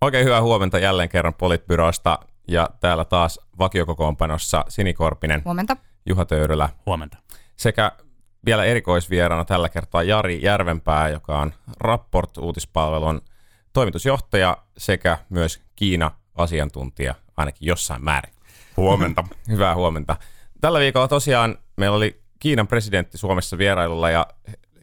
Oikein hyvää huomenta jälleen kerran Politbyrosta ja täällä taas vakiokokoonpanossa Sini Korpinen, Huomenta. Juha Töyrylä Huomenta. sekä vielä erikoisvieraana tällä kertaa Jari Järvenpää, joka on Rapport-uutispalvelun toimitusjohtaja sekä myös Kiina-asiantuntija ainakin jossain määrin. Huomenta. Hyvää huomenta. Tällä viikolla tosiaan meillä oli Kiinan presidentti Suomessa vierailulla ja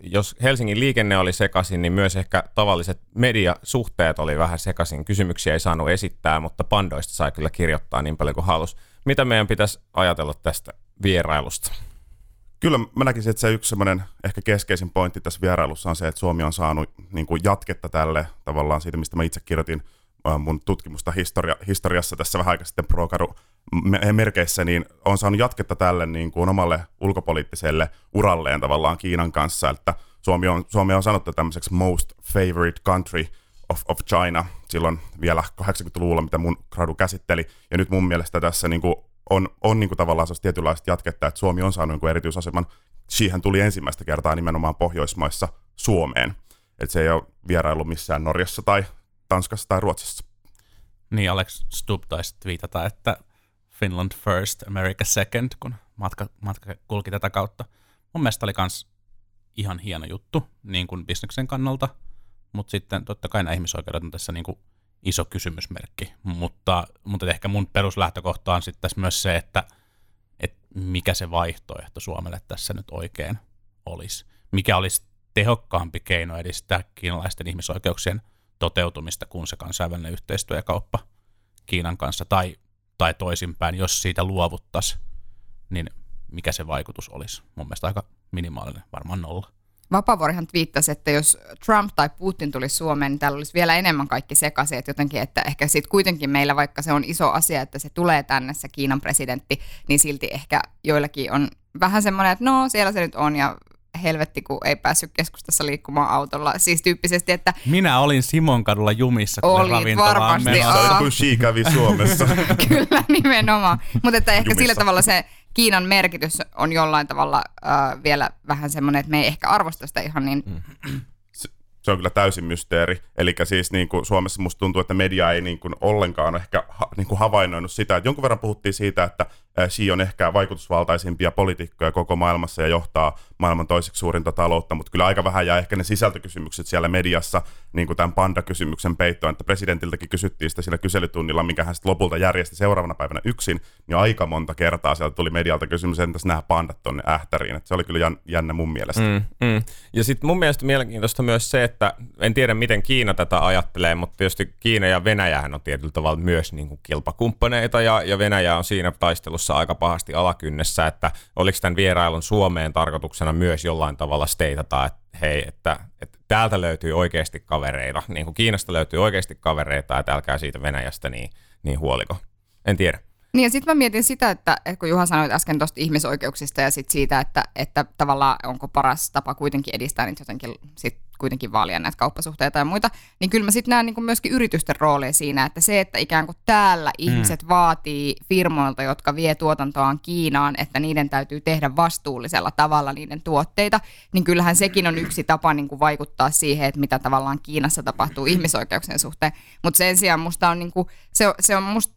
jos Helsingin liikenne oli sekaisin, niin myös ehkä tavalliset mediasuhteet oli vähän sekaisin. Kysymyksiä ei saanut esittää, mutta pandoista sai kyllä kirjoittaa niin paljon kuin halus. Mitä meidän pitäisi ajatella tästä vierailusta? Kyllä mä näkisin, että se yksi semmoinen ehkä keskeisin pointti tässä vierailussa on se, että Suomi on saanut niin kuin jatketta tälle tavallaan siitä, mistä mä itse kirjoitin äh, mun tutkimusta historia, historiassa tässä vähän aikaa sitten Prokaru merkeissä, niin on saanut jatketta tälle niin kuin omalle ulkopoliittiselle uralleen tavallaan Kiinan kanssa, että Suomi on, Suomi on sanottu tämmöiseksi most favorite country of, of China silloin vielä 80-luvulla, mitä mun gradu käsitteli, ja nyt mun mielestä tässä niin kuin on, on niin kuin tavallaan sellaista tietynlaista jatketta, että Suomi on saanut niin kuin erityisaseman. Siihen tuli ensimmäistä kertaa nimenomaan Pohjoismaissa Suomeen. Että se ei ole vierailu missään Norjassa tai Tanskassa tai Ruotsissa. Niin Alex Stubb taisi viitata, että Finland first, America second, kun matka, matka kulki tätä kautta. Mun mielestä oli kans ihan hieno juttu niin kuin bisneksen kannalta, mutta sitten totta kai nämä ihmisoikeudet on tässä niin kuin iso kysymysmerkki, mutta, mutta ehkä mun peruslähtökohta on sitten tässä myös se, että, että mikä se vaihtoehto Suomelle tässä nyt oikein olisi. Mikä olisi tehokkaampi keino edistää kiinalaisten ihmisoikeuksien toteutumista kuin se kansainvälinen yhteistyö ja kauppa Kiinan kanssa, tai, tai toisinpäin, jos siitä luovuttaisiin, niin mikä se vaikutus olisi. Mun mielestä aika minimaalinen, varmaan nolla. Vapavuorihan twiittasi, että jos Trump tai Putin tulisi Suomeen, niin täällä olisi vielä enemmän kaikki sekaisin. Että jotenkin, että ehkä sitten kuitenkin meillä, vaikka se on iso asia, että se tulee tänne se Kiinan presidentti, niin silti ehkä joillakin on vähän semmoinen, että no siellä se nyt on ja helvetti, kun ei päässyt keskustassa liikkumaan autolla. Siis tyyppisesti, että... Minä olin Simon kadulla jumissa, kun Olit ravintolaan varmasti, menossa. kun Xi kävi Suomessa. Kyllä, nimenomaan. Mutta että ehkä Jumissa. sillä tavalla se Kiinan merkitys on jollain tavalla äh, vielä vähän semmoinen, että me ei ehkä arvosta sitä ihan niin se, se on kyllä täysin mysteeri. Eli siis niin kuin Suomessa musta tuntuu, että media ei niin kuin ollenkaan ehkä ha, niin kuin havainnoinut sitä. Että jonkun verran puhuttiin siitä, että Xi on ehkä vaikutusvaltaisimpia poliitikkoja koko maailmassa ja johtaa maailman toiseksi suurinta taloutta, mutta kyllä aika vähän jää ehkä ne sisältökysymykset siellä mediassa, niin kuin tämän panda-kysymyksen peittoon, että presidentiltäkin kysyttiin sitä sillä kyselytunnilla, minkä hän sitten lopulta järjesti seuraavana päivänä yksin, niin aika monta kertaa sieltä tuli medialta kysymys, entäs nämä pandat tonne ähtäriin, että se oli kyllä jän- jännä mun mielestä. Mm, mm. Ja sitten mun mielestä mielenkiintoista myös se, että en tiedä miten Kiina tätä ajattelee, mutta tietysti Kiina ja Venäjähän on tietyllä tavalla myös niin kuin kilpakumppaneita ja, ja Venäjä on siinä taistelussa aika pahasti alakynnessä, että oliko tämän vierailun Suomeen tarkoituksena myös jollain tavalla steitata, että hei, että, että täältä löytyy oikeasti kavereita, niin kuin Kiinasta löytyy oikeasti kavereita, että älkää siitä Venäjästä niin, niin huoliko. En tiedä. Niin ja sitten mä mietin sitä, että, että kun Juha sanoi äsken tuosta ihmisoikeuksista ja sit siitä, että, että tavallaan onko paras tapa kuitenkin edistää niitä jotenkin sit kuitenkin vaalia näitä kauppasuhteita ja muita, niin kyllä mä sitten näen niin myöskin yritysten roolia siinä, että se, että ikään kuin täällä ihmiset mm. vaatii firmoilta, jotka vie tuotantoaan Kiinaan, että niiden täytyy tehdä vastuullisella tavalla niiden tuotteita, niin kyllähän sekin on yksi tapa niin kuin vaikuttaa siihen, että mitä tavallaan Kiinassa tapahtuu ihmisoikeuksien suhteen. Mutta sen sijaan musta on, niin kuin, se, se on musta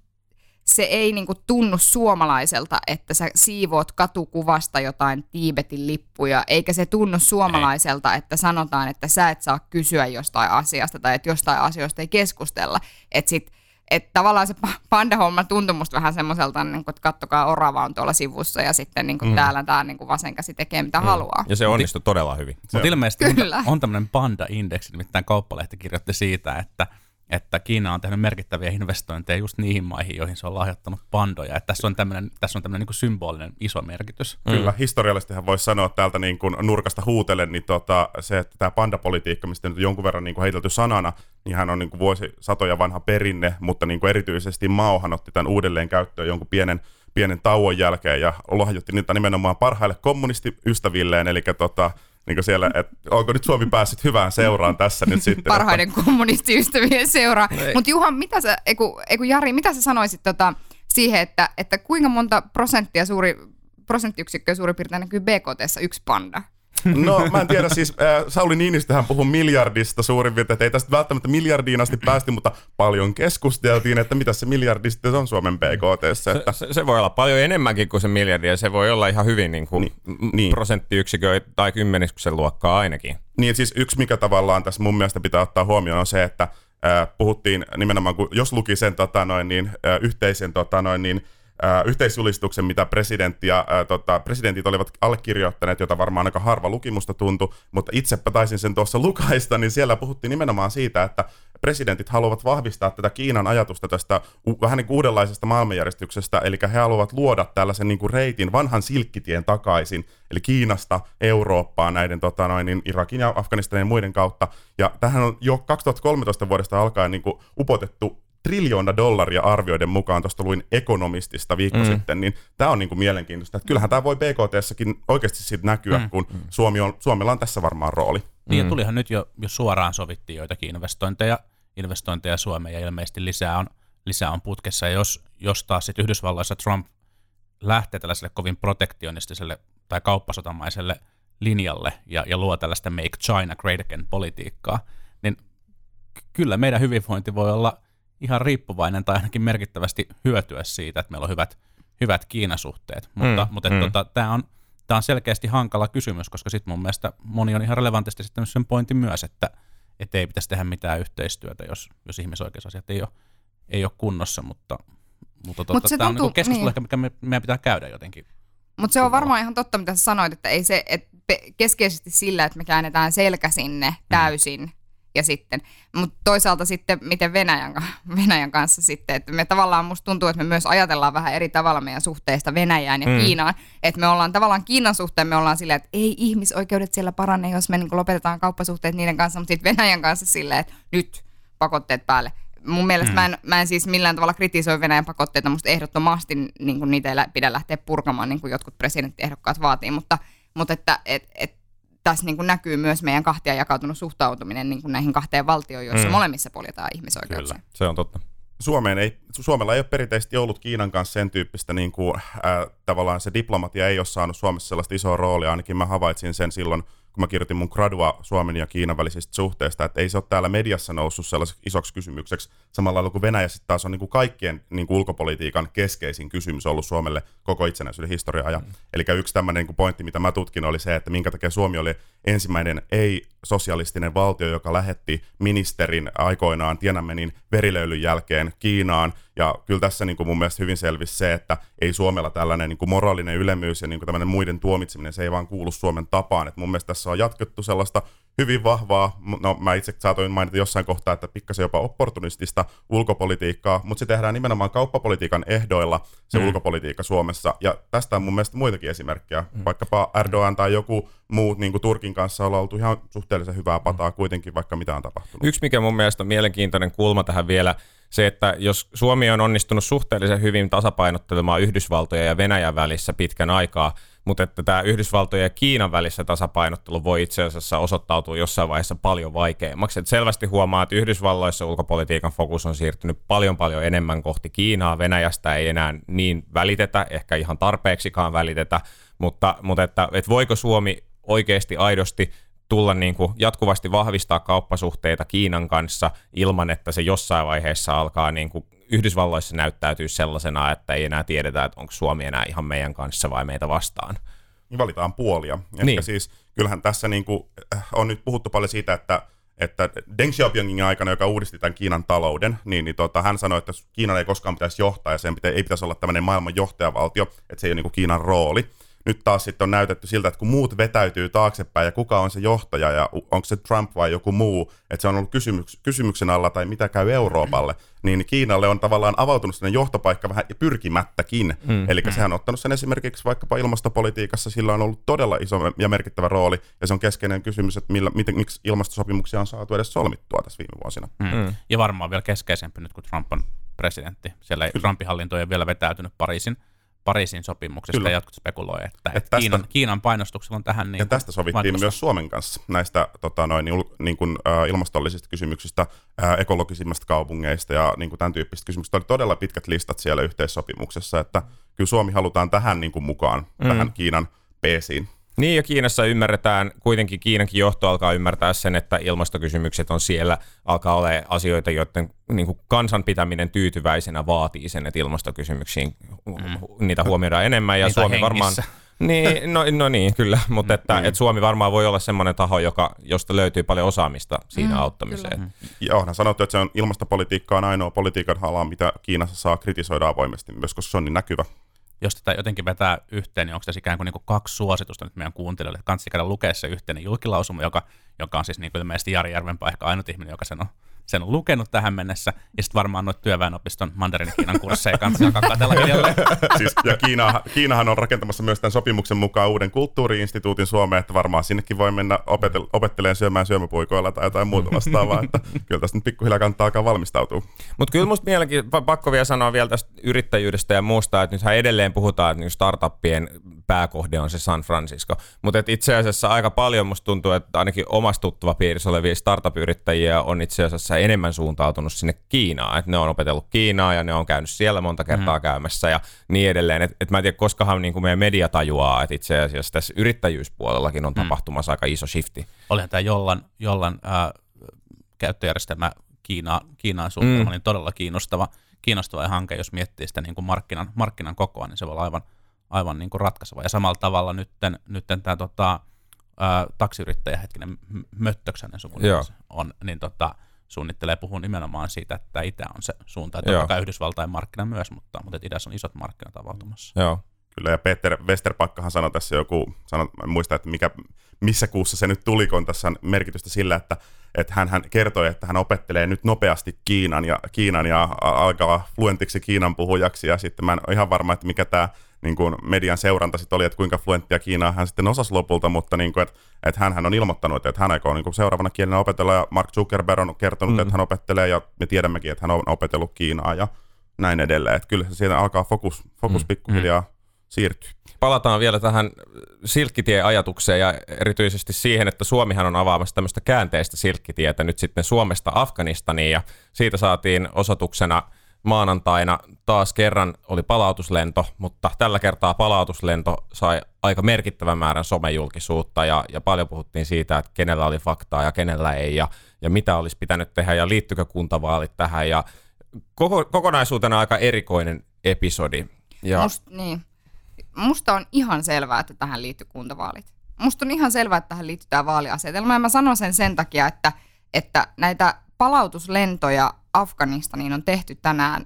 se ei niinku tunnu suomalaiselta, että sä siivoot katukuvasta jotain Tiibetin lippuja, eikä se tunnu suomalaiselta, että sanotaan, että sä et saa kysyä jostain asiasta tai että jostain asioista ei keskustella. Että sit, et tavallaan se pa- panda-homma tuntui musta vähän semmoiselta, niin että kattokaa orava on tuolla sivussa ja sitten niin mm. täällä tämä niin vasen käsi tekee mitä mm. haluaa. Ja se onnistui todella hyvin. Mutta ilmeisesti Kyllä. on, on tämmöinen panda-indeksi, nimittäin kauppalehti kirjoitti siitä, että, että Kiina on tehnyt merkittäviä investointeja just niihin maihin, joihin se on lahjoittanut pandoja. Että tässä on tämmöinen, tässä on tämmöinen niin symbolinen iso merkitys. Kyllä, historiallisestihan voisi sanoa täältä niin kuin nurkasta huutellen, niin tota, se, että tämä pandapolitiikka, mistä nyt on jonkun verran niin kuin heitelty sanana, niin hän on niin kuin vuosisatoja vanha perinne, mutta niin kuin erityisesti Maohan otti tämän uudelleen käyttöön jonkun pienen, pienen tauon jälkeen ja lahjoitti niitä nimenomaan parhaille kommunistiystävilleen, eli tota, niin siellä, että onko nyt Suomi päässyt hyvään seuraan tässä nyt sitten. Parhaiden kommunistiystävien seuraa. Mutta Juha, mitä sä, eiku, eiku Jari, mitä sä sanoisit tota, siihen, että, että kuinka monta prosenttia suuri, prosenttiyksikköä suurin piirtein näkyy BKT yksi panda? No mä en tiedä, siis äh, Sauli Niinistöhän puhui miljardista suurin piirtein, että ei tästä välttämättä miljardiin asti päästy, mutta paljon keskusteltiin, että mitä se miljardi sitten on Suomen BKT. Että... Se, se, voi olla paljon enemmänkin kuin se miljardi ja se voi olla ihan hyvin niin kuin niin, prosenttiyksikö tai kymmenyksen luokkaa ainakin. Niin siis yksi mikä tavallaan tässä mun mielestä pitää ottaa huomioon on se, että äh, puhuttiin nimenomaan, kun jos luki sen tota, noin, niin, äh, yhteisen tota, noin, niin, äh, yhteisjulistuksen, mitä presidentti ja, äh, tota, presidentit olivat allekirjoittaneet, jota varmaan aika harva lukimusta tuntui, mutta itsepä taisin sen tuossa lukaista, niin siellä puhuttiin nimenomaan siitä, että presidentit haluavat vahvistaa tätä Kiinan ajatusta tästä vähän niin kuin uudenlaisesta maailmanjärjestyksestä, eli he haluavat luoda tällaisen niin kuin reitin, vanhan silkkitien takaisin, eli Kiinasta Eurooppaan näiden tota noin, niin Irakin ja Afganistanin ja muiden kautta. Ja tähän on jo 2013 vuodesta alkaen niin kuin upotettu triljoona dollaria arvioiden mukaan, tuosta luin ekonomistista viikko mm. sitten, niin tämä on niin kuin mielenkiintoista. Että kyllähän tämä voi BKTssäkin oikeasti siitä näkyä, mm. kun mm. Suomi on, Suomella on tässä varmaan rooli. Niin, ja tulihan nyt jo, jo suoraan sovittiin joitakin investointeja, investointeja Suomeen, ja ilmeisesti lisää on, lisää on putkessa. Ja jos, jos taas sitten Yhdysvalloissa Trump lähtee tällaiselle kovin protektionistiselle tai kauppasotamaiselle linjalle ja, ja luo tällaista Make China Great Again politiikkaa, niin kyllä meidän hyvinvointi voi olla – ihan riippuvainen tai ainakin merkittävästi hyötyä siitä, että meillä on hyvät, hyvät Kiinasuhteet. Mutta, mm, mutta mm. Tota, tämä on, tää on selkeästi hankala kysymys, koska sitten mun mielestä moni on ihan relevantisti sitten sen pointin myös, että et ei pitäisi tehdä mitään yhteistyötä, jos, jos ihmisoikeusasiat ei ole, ei ole kunnossa, mutta, mutta tota, Mut tämä on niin keskustelu, niin. ehkä, mikä me, meidän pitää käydä jotenkin. Mutta se on varmaan ihan totta, mitä sä sanoit, että ei se, et keskeisesti sillä, että me käännetään selkä sinne mm. täysin, mm ja sitten, mutta toisaalta sitten miten Venäjän, Venäjän kanssa sitten, että me tavallaan musta tuntuu, että me myös ajatellaan vähän eri tavalla meidän suhteista Venäjään ja mm. Kiinaan, että me ollaan tavallaan Kiinan suhteen, me ollaan silleen, että ei ihmisoikeudet siellä parane, jos me niin lopetetaan kauppasuhteet niiden kanssa, mutta sitten Venäjän kanssa silleen, että nyt pakotteet päälle. Mun mielestä mm. mä, en, mä en siis millään tavalla kritisoi Venäjän pakotteita, musta ehdottomasti niin kuin niitä ei pidä lähteä purkamaan, niin kuin jotkut presidenttiehdokkaat vaatii, mutta, mutta että et, et, tässä niin kuin näkyy myös meidän kahtia jakautunut suhtautuminen niin kuin näihin kahteen valtioon, joissa mm. molemmissa poljetaan ihmisoikeuksia. Kyllä, se on totta. Suomeen ei, Suomella ei ole perinteisesti ollut Kiinan kanssa sen tyyppistä, niin kuin, äh, tavallaan se diplomatia ei ole saanut Suomessa sellaista isoa roolia, ainakin mä havaitsin sen silloin, kun mä kirjoitin mun gradua Suomen ja Kiinan välisistä suhteista, että ei se ole täällä mediassa noussut sellaiseksi isoksi kysymykseksi, samalla lailla kuin Venäjä sitten taas on niin kuin kaikkien niin kuin ulkopolitiikan keskeisin kysymys ollut Suomelle koko itsenäisyyden historian ajan. Mm. Eli yksi tämmöinen niin pointti, mitä mä tutkin, oli se, että minkä takia Suomi oli ensimmäinen ei-sosialistinen valtio, joka lähetti ministerin aikoinaan Tienanmenin verilöylyn jälkeen Kiinaan, ja kyllä tässä niin kuin mun mielestä hyvin selvisi se, että ei Suomella tällainen niin kuin moraalinen ylemmyys ja niin kuin tämmöinen muiden tuomitseminen, se ei vaan kuulu Suomen tapaan. Et mun mielestä tässä on jatkettu sellaista hyvin vahvaa, no mä itse saatoin mainita jossain kohtaa, että pikkasen jopa opportunistista ulkopolitiikkaa, mutta se tehdään nimenomaan kauppapolitiikan ehdoilla se mm. ulkopolitiikka Suomessa. Ja tästä on mun mielestä muitakin esimerkkejä, mm. vaikkapa Erdogan tai joku muu niin kuin Turkin kanssa ollaan oltu ihan suhteellisen hyvää pataa kuitenkin, vaikka mitä on tapahtunut. Yksi, mikä mun mielestä on mielenkiintoinen kulma tähän vielä, se, että jos Suomi on onnistunut suhteellisen hyvin tasapainottelemaan Yhdysvaltoja ja Venäjän välissä pitkän aikaa, mutta että tämä Yhdysvaltojen ja Kiinan välissä tasapainottelu voi itse asiassa osoittautua jossain vaiheessa paljon vaikeammaksi. Että selvästi huomaa, että Yhdysvalloissa ulkopolitiikan fokus on siirtynyt paljon paljon enemmän kohti Kiinaa. Venäjästä ei enää niin välitetä, ehkä ihan tarpeeksikaan välitetä, mutta, mutta että, että voiko Suomi oikeasti aidosti tulla niin kuin jatkuvasti vahvistaa kauppasuhteita Kiinan kanssa ilman, että se jossain vaiheessa alkaa niin kuin Yhdysvalloissa näyttäytyy sellaisena, että ei enää tiedetä, että onko Suomi enää ihan meidän kanssa vai meitä vastaan. Niin valitaan puolia. niin. siis kyllähän tässä niin kuin, äh, on nyt puhuttu paljon siitä, että että Deng Xiaopingin aikana, joka uudisti tämän Kiinan talouden, niin, niin tota, hän sanoi, että Kiinan ei koskaan pitäisi johtaa ja sen pitä, ei pitäisi olla tämmöinen maailman johtajavaltio, että se ei ole niin kuin Kiinan rooli nyt taas sitten on näytetty siltä, että kun muut vetäytyy taaksepäin ja kuka on se johtaja ja onko se Trump vai joku muu, että se on ollut kysymyks, kysymyksen alla tai mitä käy Euroopalle, niin Kiinalle on tavallaan avautunut sellainen johtopaikka vähän pyrkimättäkin. Mm. Eli sehän on ottanut sen esimerkiksi vaikkapa ilmastopolitiikassa, sillä on ollut todella iso ja merkittävä rooli ja se on keskeinen kysymys, että millä, miten, miksi ilmastosopimuksia on saatu edes solmittua tässä viime vuosina. Mm. Mm. Ja varmaan vielä keskeisempi nyt, kun Trump on presidentti. Siellä ei Trumpin hallinto ei ole vielä vetäytynyt Pariisin Pariisin sopimuksesta Kyllä. ja jotkut spekuloi, että, että tästä, Kiinan, Kiinan painostuksella on tähän niin Ja tästä sovittiin vaikutusta. myös Suomen kanssa näistä tota, noin, niin, niin kuin, äh, ilmastollisista kysymyksistä, äh, ekologisimmista kaupungeista ja niin kuin tämän tyyppisistä kysymyksistä. Oli todella pitkät listat siellä yhteissopimuksessa, että kyllä Suomi halutaan tähän niin kuin, mukaan, mm. tähän Kiinan peesiin. Niin ja Kiinassa ymmärretään, kuitenkin Kiinankin johto alkaa ymmärtää sen, että ilmastokysymykset on siellä, alkaa olla asioita, joiden niin kuin kansan pitäminen tyytyväisenä vaatii sen, että ilmastokysymyksiin mm. niitä huomioidaan enemmän ja Niitä Suomi hengissä. varmaan... Niin, no, no niin, kyllä, mutta että, että Suomi varmaan voi olla semmoinen taho, joka, josta löytyy paljon osaamista siinä Mm, auttamiseen. Ja onhan sanottu, että se on ilmastopolitiikka on ainoa politiikan ala, mitä Kiinassa saa kritisoida avoimesti, myös koska se on niin näkyvä. Jos tätä jotenkin vetää yhteen, niin onko tässä ikään kuin, niin kuin kaksi suositusta nyt meidän kuuntelijoille? Kansi käydä lukea se yhteinen julkilausuma, joka, joka on siis niin kuin ilmeisesti Jari Järvenpää ehkä ainut ihminen, joka sen on, sen on lukenut tähän mennessä. Ja sitten varmaan noita työväenopiston mandarinikiinan kursseja kanssa alkaa katsella hiljalleen. Siis, ja Kiina, Kiinahan on rakentamassa myös tämän sopimuksen mukaan uuden kulttuuriinstituutin Suomeen, että varmaan sinnekin voi mennä opetel- opettelemaan syömään syömäpuikoilla tai jotain muuta vastaavaa, että kyllä tästä nyt pikkuhiljaa kannattaa alkaa valmistautua. Mutta kyllä musta mielenki, pa- pakko vielä sanoa vielä tästä yrittäjyydestä ja muusta, että nythän edelleen puhutaan, että niinku startuppien pääkohde on se San Francisco. Mutta itse asiassa aika paljon musta tuntuu, että ainakin omassa tuttava piirissä olevia startup-yrittäjiä on itse asiassa enemmän suuntautunut sinne Kiinaan. Että ne on opetellut Kiinaa ja ne on käynyt siellä monta kertaa mm. käymässä ja niin edelleen. Että et mä en tiedä, koskahan niinku meidän media tajuaa, että itse asiassa tässä yrittäjyyspuolellakin on tapahtumassa aika iso shifti. Olihan tämä Jollan, Jollan ää, käyttöjärjestelmä Kiina, Kiinaan suunnitelma, mm. niin todella kiinnostava, kiinnostava hanke, jos miettii sitä niin kuin markkinan, markkinan kokoa, niin se voi olla aivan, aivan niin kuin ratkaiseva. Ja samalla tavalla nytten, nytten tämä tota, ää, taksiyrittäjä, hetkinen, Möttöksänen on, niin tota, suunnittelee puhua nimenomaan siitä, että itä on se suunta, totta kai Yhdysvaltain markkina myös, mutta, mutta idässä on isot markkinat avautumassa. Joo. Kyllä, ja Peter Westerpakkahan sanoi tässä joku, sano, mä en muista, että mikä, missä kuussa se nyt tuli, kun tässä on merkitystä sillä, että, että hän, hän kertoi, että hän opettelee nyt nopeasti Kiinan ja, Kiinan ja alkaa fluentiksi Kiinan puhujaksi, ja sitten mä en ole ihan varma, että mikä tämä niin kuin median seuranta sitten oli, että kuinka fluenttia Kiinaa hän sitten osasi lopulta, mutta niin kuin, että, että hän on ilmoittanut, että hän aikoo niin kuin seuraavana kielenä opetella, ja Mark Zuckerberg on kertonut, mm. että hän opettelee, ja me tiedämmekin, että hän on opetellut Kiinaa, ja näin edelleen. Että kyllä se siitä alkaa fokus, fokus mm. pikkuhiljaa siirtyy. palataan vielä tähän silkkitie-ajatukseen ja erityisesti siihen, että Suomihan on avaamassa tämmöistä käänteistä silkkitietä nyt sitten Suomesta Afganistaniin ja siitä saatiin osoituksena maanantaina taas kerran oli palautuslento, mutta tällä kertaa palautuslento sai aika merkittävän määrän somejulkisuutta ja, ja paljon puhuttiin siitä, että kenellä oli faktaa ja kenellä ei ja, ja mitä olisi pitänyt tehdä ja liittyykö kuntavaalit tähän ja koko, kokonaisuutena aika erikoinen episodi. Ja, Must, niin. Musta on ihan selvää, että tähän liittyy kuntavaalit. Musta on ihan selvää, että tähän liittyy tämä vaaliasetelma. Ja mä sanon sen sen takia, että, että näitä palautuslentoja Afganistaniin on tehty tänään,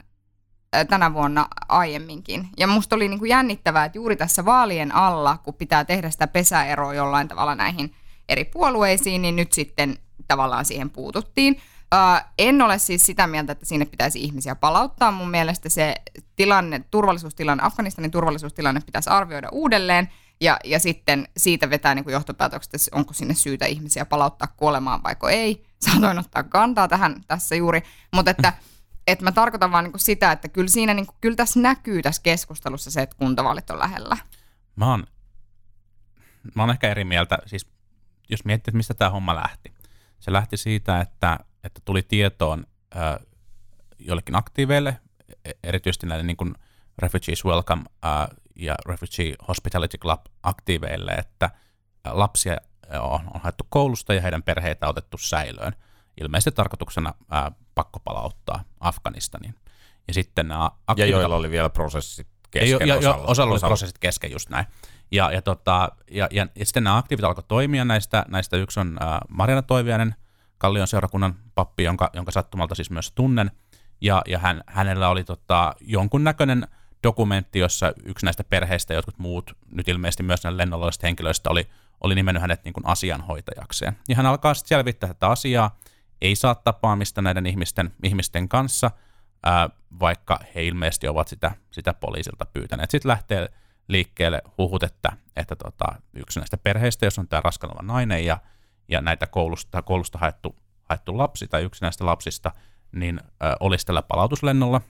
äh, tänä vuonna aiemminkin. Ja musta oli niinku jännittävää, että juuri tässä vaalien alla, kun pitää tehdä sitä pesäeroa jollain tavalla näihin eri puolueisiin, niin nyt sitten tavallaan siihen puututtiin. Uh, en ole siis sitä mieltä, että sinne pitäisi ihmisiä palauttaa. Mun mielestä se tilanne, turvallisuustilanne, Afganistanin turvallisuustilanne pitäisi arvioida uudelleen ja, ja sitten siitä vetää niin kuin johtopäätökset, että onko sinne syytä ihmisiä palauttaa kuolemaan vaiko ei. Saatoin ottaa kantaa tähän tässä juuri, mutta että et mä tarkoitan vaan niin kuin sitä, että kyllä, siinä, niin kuin, kyllä tässä näkyy tässä keskustelussa se, että kuntavaalit on lähellä. Mä oon, mä oon ehkä eri mieltä, siis jos miettii, että mistä tämä homma lähti. Se lähti siitä, että, että tuli tietoon äh, jollekin aktiiveille, e- erityisesti näille niin kuin Refugees Welcome äh, ja Refugee Hospitality Club aktiiveille, että lapsia on, on haettu koulusta ja heidän perheitä otettu säilöön. Ilmeisesti tarkoituksena äh, pakko palauttaa Afganistaniin. Ja sitten nämä ja aktiivit- joilla oli vielä prosessit ja kesken jo, jo, osalla. osalla oli prosessit kesken just näin. Ja, ja, tota, ja, ja, ja sitten nämä aktiivit alkoi toimia näistä, näistä yksi on äh, Marjana Toiviainen, Kallion seurakunnan pappi, jonka, jonka sattumalta siis myös tunnen, ja, ja hän, hänellä oli tota, jonkunnäköinen dokumentti, jossa yksi näistä perheistä ja jotkut muut, nyt ilmeisesti myös näistä lennolla olevista henkilöistä, oli, oli nimennyt hänet niin kuin asianhoitajakseen. Ja hän alkaa sitten selvittää tätä asiaa, ei saa tapaamista näiden ihmisten, ihmisten kanssa, ää, vaikka he ilmeisesti ovat sitä, sitä poliisilta pyytäneet. Sitten lähtee liikkeelle huhut, että, että tota, yksi näistä perheistä, jos on tämä raskanova nainen ja, ja näitä koulusta, koulusta haettu, haettu lapsi tai yksi näistä lapsista, niin ä, olisi tällä palautuslennolla,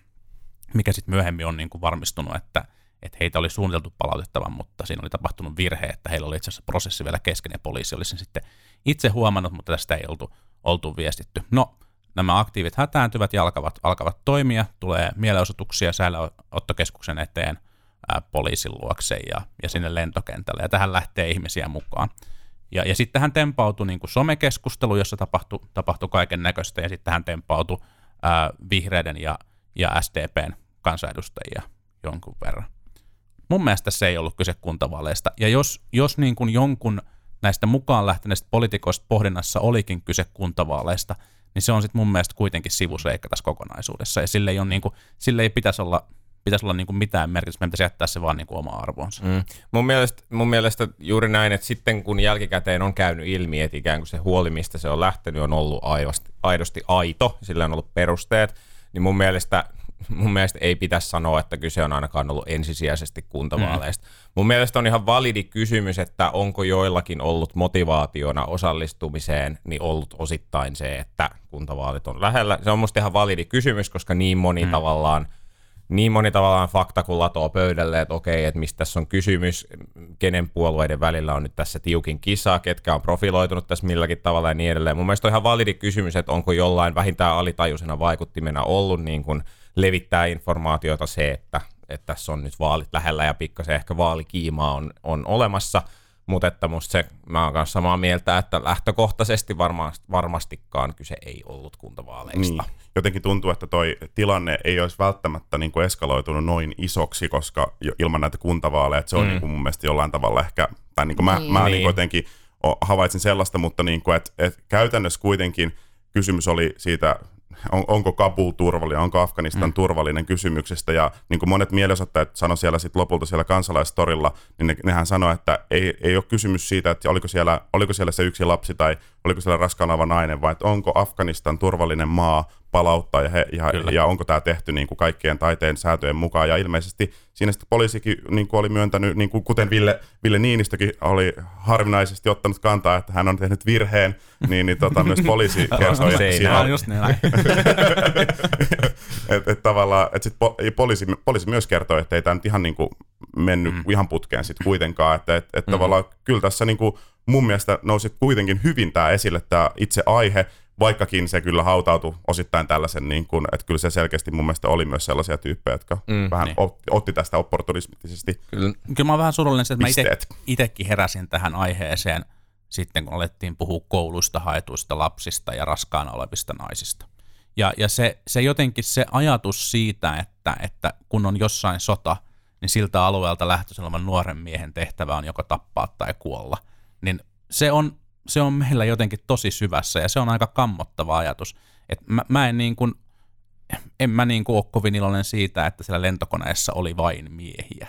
mikä sitten myöhemmin on niin kuin varmistunut, että, että heitä oli suunniteltu palautettavan, mutta siinä oli tapahtunut virhe, että heillä oli itse asiassa prosessi vielä kesken ja poliisi oli sen sitten itse huomannut, mutta tästä ei oltu, oltu viestitty. No, nämä aktiivit hätääntyvät ja alkavat, alkavat toimia, tulee mielenosoituksia säilöottokeskuksen eteen, ää, poliisin luokse ja, ja sinne lentokentälle, ja tähän lähtee ihmisiä mukaan. Ja, ja sitten hän tempautui niin kuin somekeskustelu, jossa tapahtui, tapahtui kaiken näköistä, ja sitten hän tempautui ää, vihreiden ja, ja SDPn kansanedustajia jonkun verran. Mun mielestä se ei ollut kyse kuntavaaleista. Ja jos, jos niin kuin jonkun näistä mukaan lähteneistä poliitikoista pohdinnassa olikin kyse kuntavaaleista, niin se on sitten mun mielestä kuitenkin sivuseikka tässä kokonaisuudessa. Ja sille ei, ole niin kuin, sille ei pitäisi olla pitäisi olla niin kuin mitään merkitystä, meidän pitäisi jättää se vaan niin kuin oma arvoonsa. Mm. Mun, mielestä, mun mielestä juuri näin, että sitten kun jälkikäteen on käynyt ilmi, että ikään kuin se huoli, mistä se on lähtenyt, on ollut aidosti, aidosti aito, sillä on ollut perusteet, niin mun mielestä mun mielestä ei pitäisi sanoa, että kyse on ainakaan ollut ensisijaisesti kuntavaaleista. Mm. Mun mielestä on ihan validi kysymys, että onko joillakin ollut motivaationa osallistumiseen, niin ollut osittain se, että kuntavaalit on lähellä. Se on musta ihan validi kysymys, koska niin moni mm. tavallaan – niin moni tavallaan fakta, kun latoo pöydälle, että okei, että mistä tässä on kysymys, kenen puolueiden välillä on nyt tässä tiukin kisa, ketkä on profiloitunut tässä milläkin tavalla ja niin edelleen. Mun mielestä on ihan validi kysymys, että onko jollain vähintään alitajuisena vaikuttimena ollut niin kuin levittää informaatiota se, että, että tässä on nyt vaalit lähellä ja pikkasen ehkä vaalikiima on, on olemassa – mutta että musta se, mä oon kanssa samaa mieltä, että lähtökohtaisesti varmasti, varmastikaan kyse ei ollut kuntavaaleista. Niin. Jotenkin tuntuu, että toi tilanne ei olisi välttämättä niin kuin eskaloitunut noin isoksi, koska ilman näitä kuntavaaleja, että se on mm. niin kuin mun mielestä jollain tavalla ehkä, tai niin kuin mä, niin. mä niin. Niin jotenkin havaitsin sellaista, mutta niin kuin, että, että käytännössä kuitenkin kysymys oli siitä on, onko Kabul turvallinen, onko Afganistan mm. turvallinen kysymyksestä. Ja niin kuin monet mielenosoittajat sanoivat siellä sit lopulta siellä kansalaistorilla, niin ne, nehän sanoi, että ei, ei ole kysymys siitä, että oliko siellä, oliko siellä se yksi lapsi tai oliko siellä raskaana oleva nainen, vaan että onko Afganistan turvallinen maa palauttaa ja, he, ja, ja onko tämä tehty niin kuin kaikkien taiteen säätöjen mukaan. Ja ilmeisesti siinä sitten poliisikin niin kuin oli myöntänyt, niin kuin, kuten Ville, Ville Niinistökin oli harvinaisesti ottanut kantaa, että hän on tehnyt virheen, niin, niin tota, myös poliisi kertoi, että siinä on just niin et, et tavallaan, et sit poliisi, poliisi myös kertoi, että ei tämä nyt ihan niin kuin mennyt mm. ihan putkeen sitten kuitenkaan, että et, et mm. tavallaan kyllä tässä niin kuin mun mielestä nousi kuitenkin hyvin tämä esille tämä itse aihe, vaikkakin se kyllä hautautui osittain tällaisen, niin kuin, että kyllä se selkeästi mun mielestä oli myös sellaisia tyyppejä, jotka mm, vähän niin. otti, otti tästä opportunismisesti Kyllä, kyllä mä oon vähän surullinen, että pisteet. mä itsekin heräsin tähän aiheeseen sitten, kun alettiin puhua koulusta haetuista lapsista ja raskaana olevista naisista. Ja, ja se, se jotenkin se ajatus siitä, että, että kun on jossain sota, niin siltä alueelta lähtöisin olevan nuoren miehen tehtävä on joko tappaa tai kuolla, niin se on se on meillä jotenkin tosi syvässä ja se on aika kammottava ajatus. Et mä, mä en niin kuin, en mä niin kuin ole kovin iloinen siitä, että siellä lentokoneessa oli vain miehiä.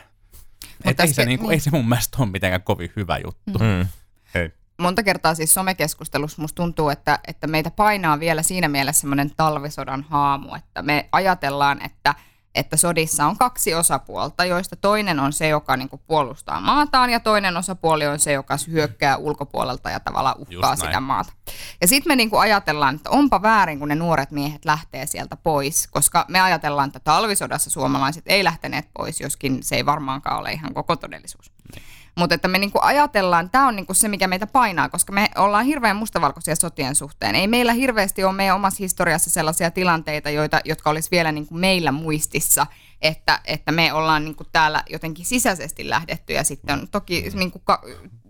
Et ei, se, niin kuin, niin. ei se mun mielestä ole mitenkään kovin hyvä juttu. Mm. Hei. Monta kertaa siis somekeskustelussa musta tuntuu, että, että meitä painaa vielä siinä mielessä semmoinen talvisodan haamu, että me ajatellaan, että – että sodissa on kaksi osapuolta, joista toinen on se, joka niin kuin puolustaa maataan ja toinen osapuoli on se, joka hyökkää ulkopuolelta ja tavallaan uhkaa sitä maata. Ja sitten me niin kuin ajatellaan, että onpa väärin, kun ne nuoret miehet lähtee sieltä pois, koska me ajatellaan, että talvisodassa suomalaiset ei lähteneet pois, joskin se ei varmaankaan ole ihan koko todellisuus. Niin. Mutta että me niinku ajatellaan, tämä on niinku se, mikä meitä painaa, koska me ollaan hirveän mustavalkoisia sotien suhteen. Ei meillä hirveästi ole meidän omassa historiassa sellaisia tilanteita, joita, jotka olisi vielä niinku meillä muistissa, että, että me ollaan niinku täällä jotenkin sisäisesti lähdetty ja sitten on toki niinku ka-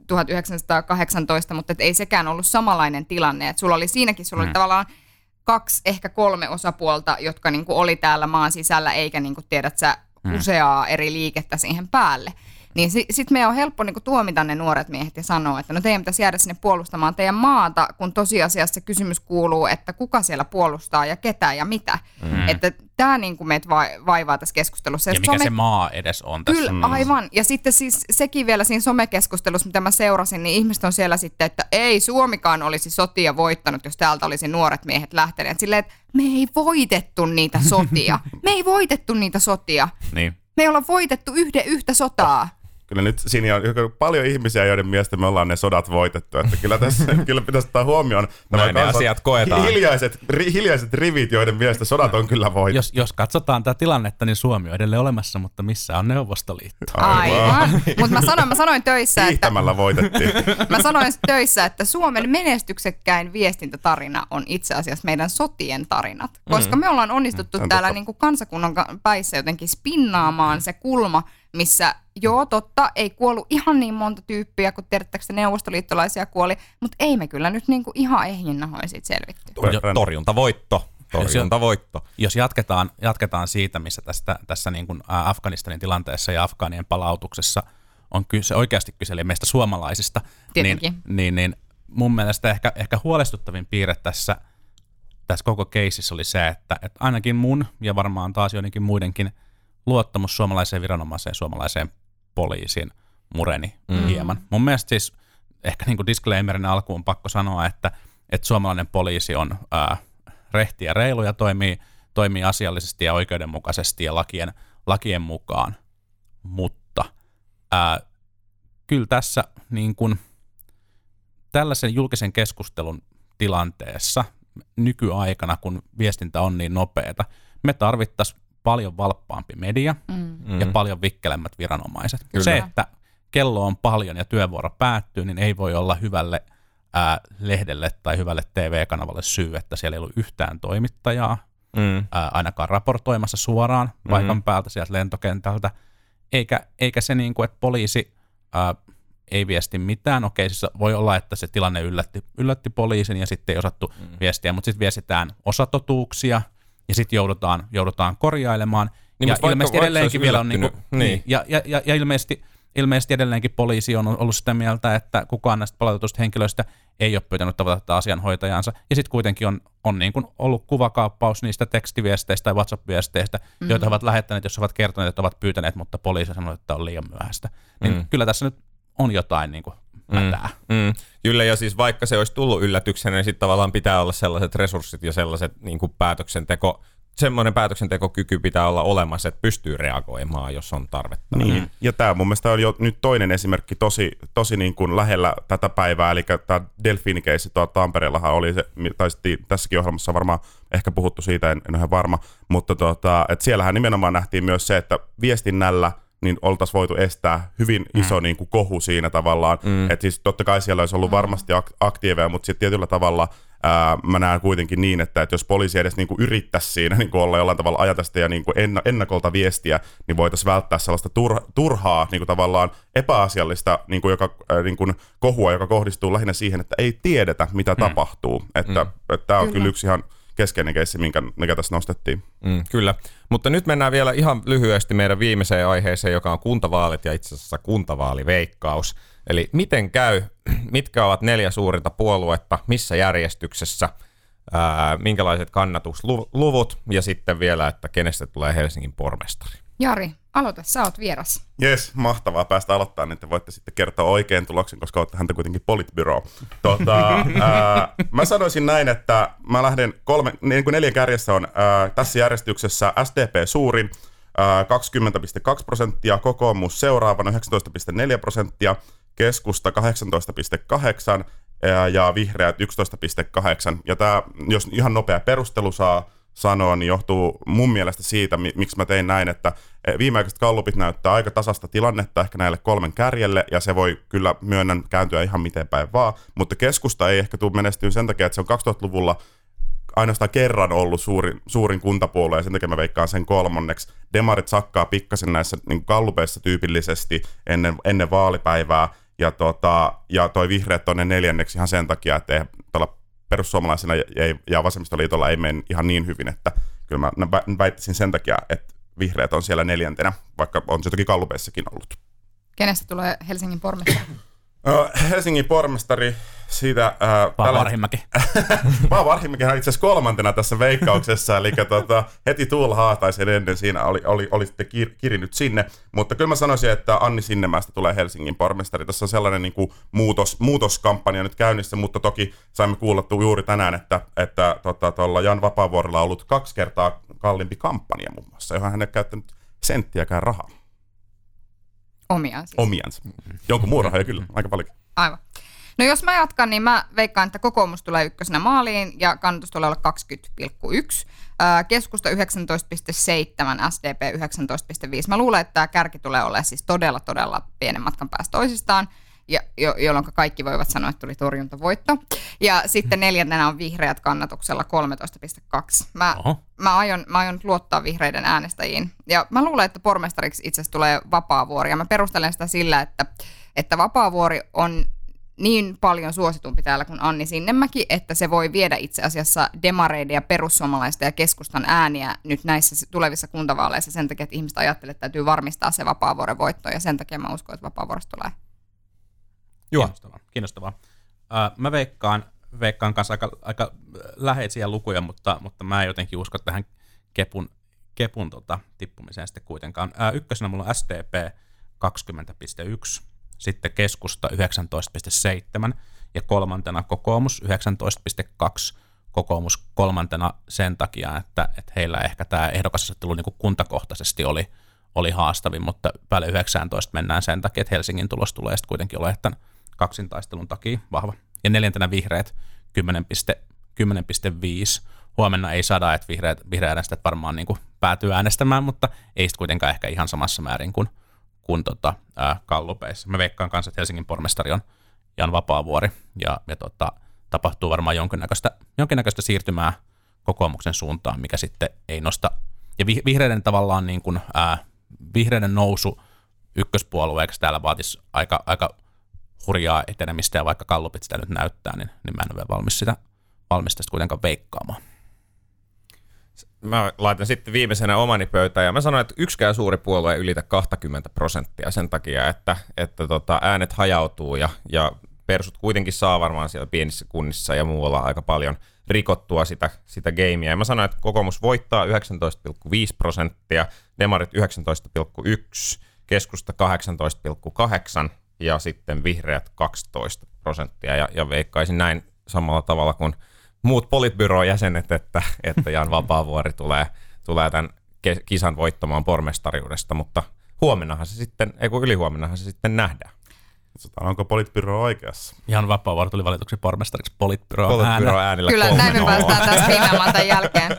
1918, mutta ei sekään ollut samanlainen tilanne. Et sulla oli siinäkin, sulla mm. oli tavallaan kaksi, ehkä kolme osapuolta, jotka niinku oli täällä maan sisällä, eikä niinku tiedät sä mm. useaa eri liikettä siihen päälle. Niin sitten sit meidän on helppo niinku tuomita ne nuoret miehet ja sanoa, että no teidän pitäisi jäädä sinne puolustamaan teidän maata, kun tosiasiassa kysymys kuuluu, että kuka siellä puolustaa ja ketä ja mitä. Mm. Että tämä niinku meitä vaivaa tässä keskustelussa. Ja, ja mikä some... se maa edes on tässä. Kyllä, mm. aivan. Ja sitten siis sekin vielä siinä somekeskustelussa, mitä mä seurasin, niin ihmiset on siellä sitten, että ei Suomikaan olisi sotia voittanut, jos täältä olisi nuoret miehet lähteneet. Silleen, että me ei voitettu niitä sotia. me ei voitettu niitä sotia. Niin. Me ei olla voitettu yhden yhtä sotaa kyllä nyt siinä on paljon ihmisiä, joiden mielestä me ollaan ne sodat voitettu. Että kyllä tässä kyllä pitäisi ottaa huomioon nämä ne asiat koetaan. Hiljaiset, ri, hiljaiset rivit, joiden mielestä sodat on kyllä voitettu. Jos, jos katsotaan tätä tilannetta, niin Suomi on edelleen olemassa, mutta missä on Neuvostoliitto? Aivan. mutta mä sanoin, mä sanoin töissä, että... voitettiin. mä sanoin töissä, että Suomen menestyksekkäin viestintätarina on itse asiassa meidän sotien tarinat. Koska mm. me ollaan onnistuttu mm. täällä niin kuin kansakunnan päissä jotenkin spinnaamaan se kulma, missä joo, totta, ei kuollut ihan niin monta tyyppiä, kun tiedättekö, neuvostoliittolaisia kuoli, mutta ei me kyllä nyt niinku ihan ehjinnahoin siitä selvitty. Tor- torjuntavoitto. Torjuntavoitto. Jos jatketaan, jatketaan siitä, missä tästä, tässä niin kuin Afganistanin tilanteessa ja Afgaanien palautuksessa on kyse, oikeasti kyse, eli meistä suomalaisista, niin, niin, niin mun mielestä ehkä, ehkä huolestuttavin piirre tässä, tässä koko keisissä oli se, että, että ainakin mun ja varmaan taas joidenkin muidenkin luottamus suomalaiseen viranomaiseen, suomalaiseen poliisiin mureni mm. hieman. Mun mielestä siis ehkä niin kuin disclaimerin alkuun pakko sanoa, että, että suomalainen poliisi on ää, rehti ja reilu ja toimii, toimii asiallisesti ja oikeudenmukaisesti ja lakien, lakien mukaan, mutta ää, kyllä tässä niin kuin, tällaisen julkisen keskustelun tilanteessa nykyaikana, kun viestintä on niin nopeata, me tarvittaisiin paljon valppaampi media mm. ja paljon vikkelemmät viranomaiset. Kyllä. Se, että kello on paljon ja työvuoro päättyy, niin ei voi olla hyvälle ää, lehdelle tai hyvälle TV-kanavalle syy, että siellä ei ollut yhtään toimittajaa, mm. ää, ainakaan raportoimassa suoraan paikan mm. päältä sieltä lentokentältä, eikä, eikä se niin kuin, että poliisi ää, ei viesti mitään. Okei, siis voi olla, että se tilanne yllätti, yllätti poliisin ja sitten ei osattu mm. viestiä, mutta sitten viestitään osatotuuksia ja sitten joudutaan, joudutaan korjailemaan. Niin, ja ilmeisesti edelleenkin vielä on niinku, niin. niin. Ja, ja, ja, ja ilmeisesti ilmeisesti edelleenkin poliisi on ollut sitä mieltä, että kukaan näistä palautetusta henkilöistä ei ole pyytänyt tavata asianhoitajansa. Ja sitten kuitenkin on, on niin kuin ollut kuvakaappaus niistä tekstiviesteistä tai WhatsApp-viesteistä, mm-hmm. joita he ovat lähettäneet, jos ovat kertoneet, että ovat pyytäneet, mutta poliisi sanoi, että on liian myöhäistä. Niin mm. kyllä tässä nyt on jotain niin kuin mätää. Mm, mm. Kyllä, ja siis vaikka se olisi tullut yllätyksenä, niin sitten tavallaan pitää olla sellaiset resurssit ja sellaiset niin kuin päätöksenteko semmoinen päätöksentekokyky pitää olla olemassa, että pystyy reagoimaan, jos on tarvetta. Niin. Ja tämä mun mielestä on jo nyt toinen esimerkki tosi, tosi niin kuin lähellä tätä päivää, eli tämä Delfini-keissi tuolla Tampereellahan oli se, tai tässäkin ohjelmassa varmaan ehkä puhuttu siitä, en, en ole varma, mutta tota, että siellähän nimenomaan nähtiin myös se, että viestinnällä niin oltaisiin voitu estää hyvin mm. iso mm. niin kuin kohu siinä tavallaan. Mm. Että siis totta kai siellä olisi ollut varmasti aktiiveja, mutta sitten tietyllä tavalla ää, mä näen kuitenkin niin, että, että jos poliisi edes niin kuin yrittäisi siinä niin kuin olla jollain tavalla ajatasta ja niin kuin ennakolta viestiä, niin voitaisiin välttää sellaista tur, turhaa niin kuin tavallaan epäasiallista niin kuin joka, ää, niin kuin kohua, joka kohdistuu lähinnä siihen, että ei tiedetä, mitä mm. tapahtuu. Että, mm. että tämä on kyllä. kyllä yksi ihan keskeinen keissi, minkä, mikä tässä nostettiin. Mm, kyllä, mutta nyt mennään vielä ihan lyhyesti meidän viimeiseen aiheeseen, joka on kuntavaalit ja itse asiassa kuntavaaliveikkaus. Eli miten käy, mitkä ovat neljä suurinta puoluetta, missä järjestyksessä, ää, minkälaiset kannatusluvut ja sitten vielä, että kenestä tulee Helsingin pormestari. Jari, aloita, sä oot vieras. Jes, mahtavaa päästä aloittamaan, niin te voitte sitten kertoa oikein tuloksen, koska olette häntä kuitenkin politbyro. Tota, ää, mä sanoisin näin, että mä lähden kolme, niin kuin neljän kärjessä on ää, tässä järjestyksessä SDP suurin, 20,2 prosenttia, kokoomus seuraavana 19,4 prosenttia, keskusta 18,8 ja vihreät 11,8. Ja tämä, jos ihan nopea perustelu saa sanoa, niin johtuu mun mielestä siitä, miksi mä tein näin, että e, viimeaikaiset kallupit näyttää aika tasasta tilannetta ehkä näille kolmen kärjelle, ja se voi kyllä myönnän kääntyä ihan miten päin vaan, mutta keskusta ei ehkä tule menestyä sen takia, että se on 2000-luvulla ainoastaan kerran ollut suurin, suurin kuntapuolue, ja sen takia mä veikkaan sen kolmanneksi. Demarit sakkaa pikkasen näissä niin kallupeissa tyypillisesti ennen, ennen vaalipäivää, ja, tota, ja toi vihreät tonne neljänneksi ihan sen takia, että ei, tuolla perussuomalaisena ei, ja vasemmistoliitolla ei mene ihan niin hyvin, että kyllä mä väittäisin sen takia, että vihreät on siellä neljäntenä, vaikka on se toki kallupeissakin ollut. Kenestä tulee Helsingin pormestari? Helsingin pormestari siitä... Äh, Paavo Arhimäki. Paavo Arhimäki on itse asiassa kolmantena tässä veikkauksessa, eli tota, heti Tuula Haataisen ennen siinä oli, oli, oli sitten kir, kirinyt sinne, mutta kyllä mä sanoisin, että Anni Sinnemästä tulee Helsingin pormestari. Tässä on sellainen niin kuin muutos, muutoskampanja nyt käynnissä, mutta toki saimme kuulla juuri tänään, että, että tota, Jan Vapaavuorilla on ollut kaksi kertaa kalliimpi kampanja muun muassa, johon hän ei käyttänyt senttiäkään rahaa. Omiansa. Omiansa. Jonkun muun rahoja kyllä, aika paljon. Aivan. No jos mä jatkan, niin mä veikkaan, että kokoomus tulee ykkösenä maaliin ja kannatus tulee olla 20,1. Keskusta 19,7, SDP 19,5. Mä luulen, että tämä kärki tulee olemaan siis todella, todella pienen matkan päästä toisistaan. ja, jo, jolloin kaikki voivat sanoa, että tuli torjuntavoitto. Ja sitten neljäntenä on vihreät kannatuksella 13,2. Mä, mä, aion, mä aion luottaa vihreiden äänestäjiin. Ja mä luulen, että pormestariksi itse asiassa tulee Vapaavuori. Ja mä perustelen sitä sillä, että, että Vapaavuori on niin paljon suositumpi täällä kuin Anni Sinnemäki, että se voi viedä itse asiassa demareiden ja perussuomalaisten ja keskustan ääniä nyt näissä tulevissa kuntavaaleissa sen takia, että ihmiset ajattelevat, että täytyy varmistaa se vapaavuoren voitto ja sen takia mä uskon, että vapaavuorosta tulee. Joo. Kiinnostavaa. Kiinnostavaa. Mä veikkaan, veikkaan kanssa aika, aika läheisiä lukuja, mutta, mutta mä en jotenkin usko tähän kepun, kepun tota, tippumiseen sitten kuitenkaan. Ykkösenä mulla on STP 20,1 sitten keskusta 19,7 ja kolmantena kokoomus 19,2 kokoomus kolmantena sen takia, että, että heillä ehkä tämä ehdokasasettelu niin kuntakohtaisesti oli, oli haastavin, mutta päälle 19 mennään sen takia, että Helsingin tulos tulee sitten kuitenkin olemaan tämän kaksintaistelun takia vahva. Ja neljäntenä vihreät 10,5. Huomenna ei sada, että vihreät, vihreät varmaan niin päätyy äänestämään, mutta ei sitten kuitenkaan ehkä ihan samassa määrin kuin kuin tota, ää, kallupeissa. Mä veikkaan kanssa, että Helsingin pormestari on Jan Vapaavuori, ja, ja tota, tapahtuu varmaan jonkinnäköistä, jonkinnäköistä siirtymää kokoomuksen suuntaan, mikä sitten ei nosta, ja vihreiden tavallaan niin kuin, ää, vihreiden nousu ykköspuolueeksi täällä vaatisi aika, aika hurjaa etenemistä, ja vaikka kallupit sitä nyt näyttää, niin, niin mä en ole valmis sitä valmis tästä kuitenkaan veikkaamaan mä laitan sitten viimeisenä omani pöytään ja mä sanoin, että yksikään suuri puolue ei ylitä 20 prosenttia sen takia, että, että tota, äänet hajautuu ja, ja persut kuitenkin saa varmaan siellä pienissä kunnissa ja muualla aika paljon rikottua sitä, sitä gameia. Ja mä sanoin, että kokoomus voittaa 19,5 prosenttia, demarit 19,1, keskusta 18,8 ja sitten vihreät 12 prosenttia. Ja, ja veikkaisin näin samalla tavalla kuin muut politbyroon jäsenet, että, että Jan Vapaavuori tulee, tulee tämän kisan voittamaan pormestariudesta, mutta huomennahan se sitten, ei kun ylihuomennahan se sitten nähdään. Katsotaan, onko Politbyro oikeassa. Jan Vapaavuori tuli valituksi pormestariksi Politbyro, Politbyro äänillä. Kyllä, näin me päästään tästä pinnaamaan tämän jälkeen.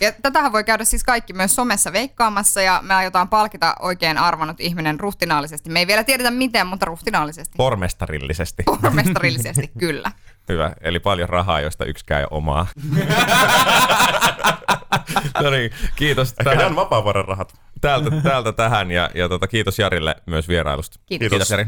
Ja tätähän voi käydä siis kaikki myös somessa veikkaamassa ja me aiotaan palkita oikein arvonnut ihminen ruhtinaallisesti. Me ei vielä tiedetä miten, mutta ruhtinaallisesti. Pormestarillisesti. Pormestarillisesti, kyllä. Hyvä, eli paljon rahaa, josta yksikään ei omaa. no niin, kiitos. Ehkä tähän. Jan Vapaavuoren rahat. Täältä, täältä tähän ja, ja tota, kiitos Jarille myös vierailusta. Kiitos. kiitos Jari.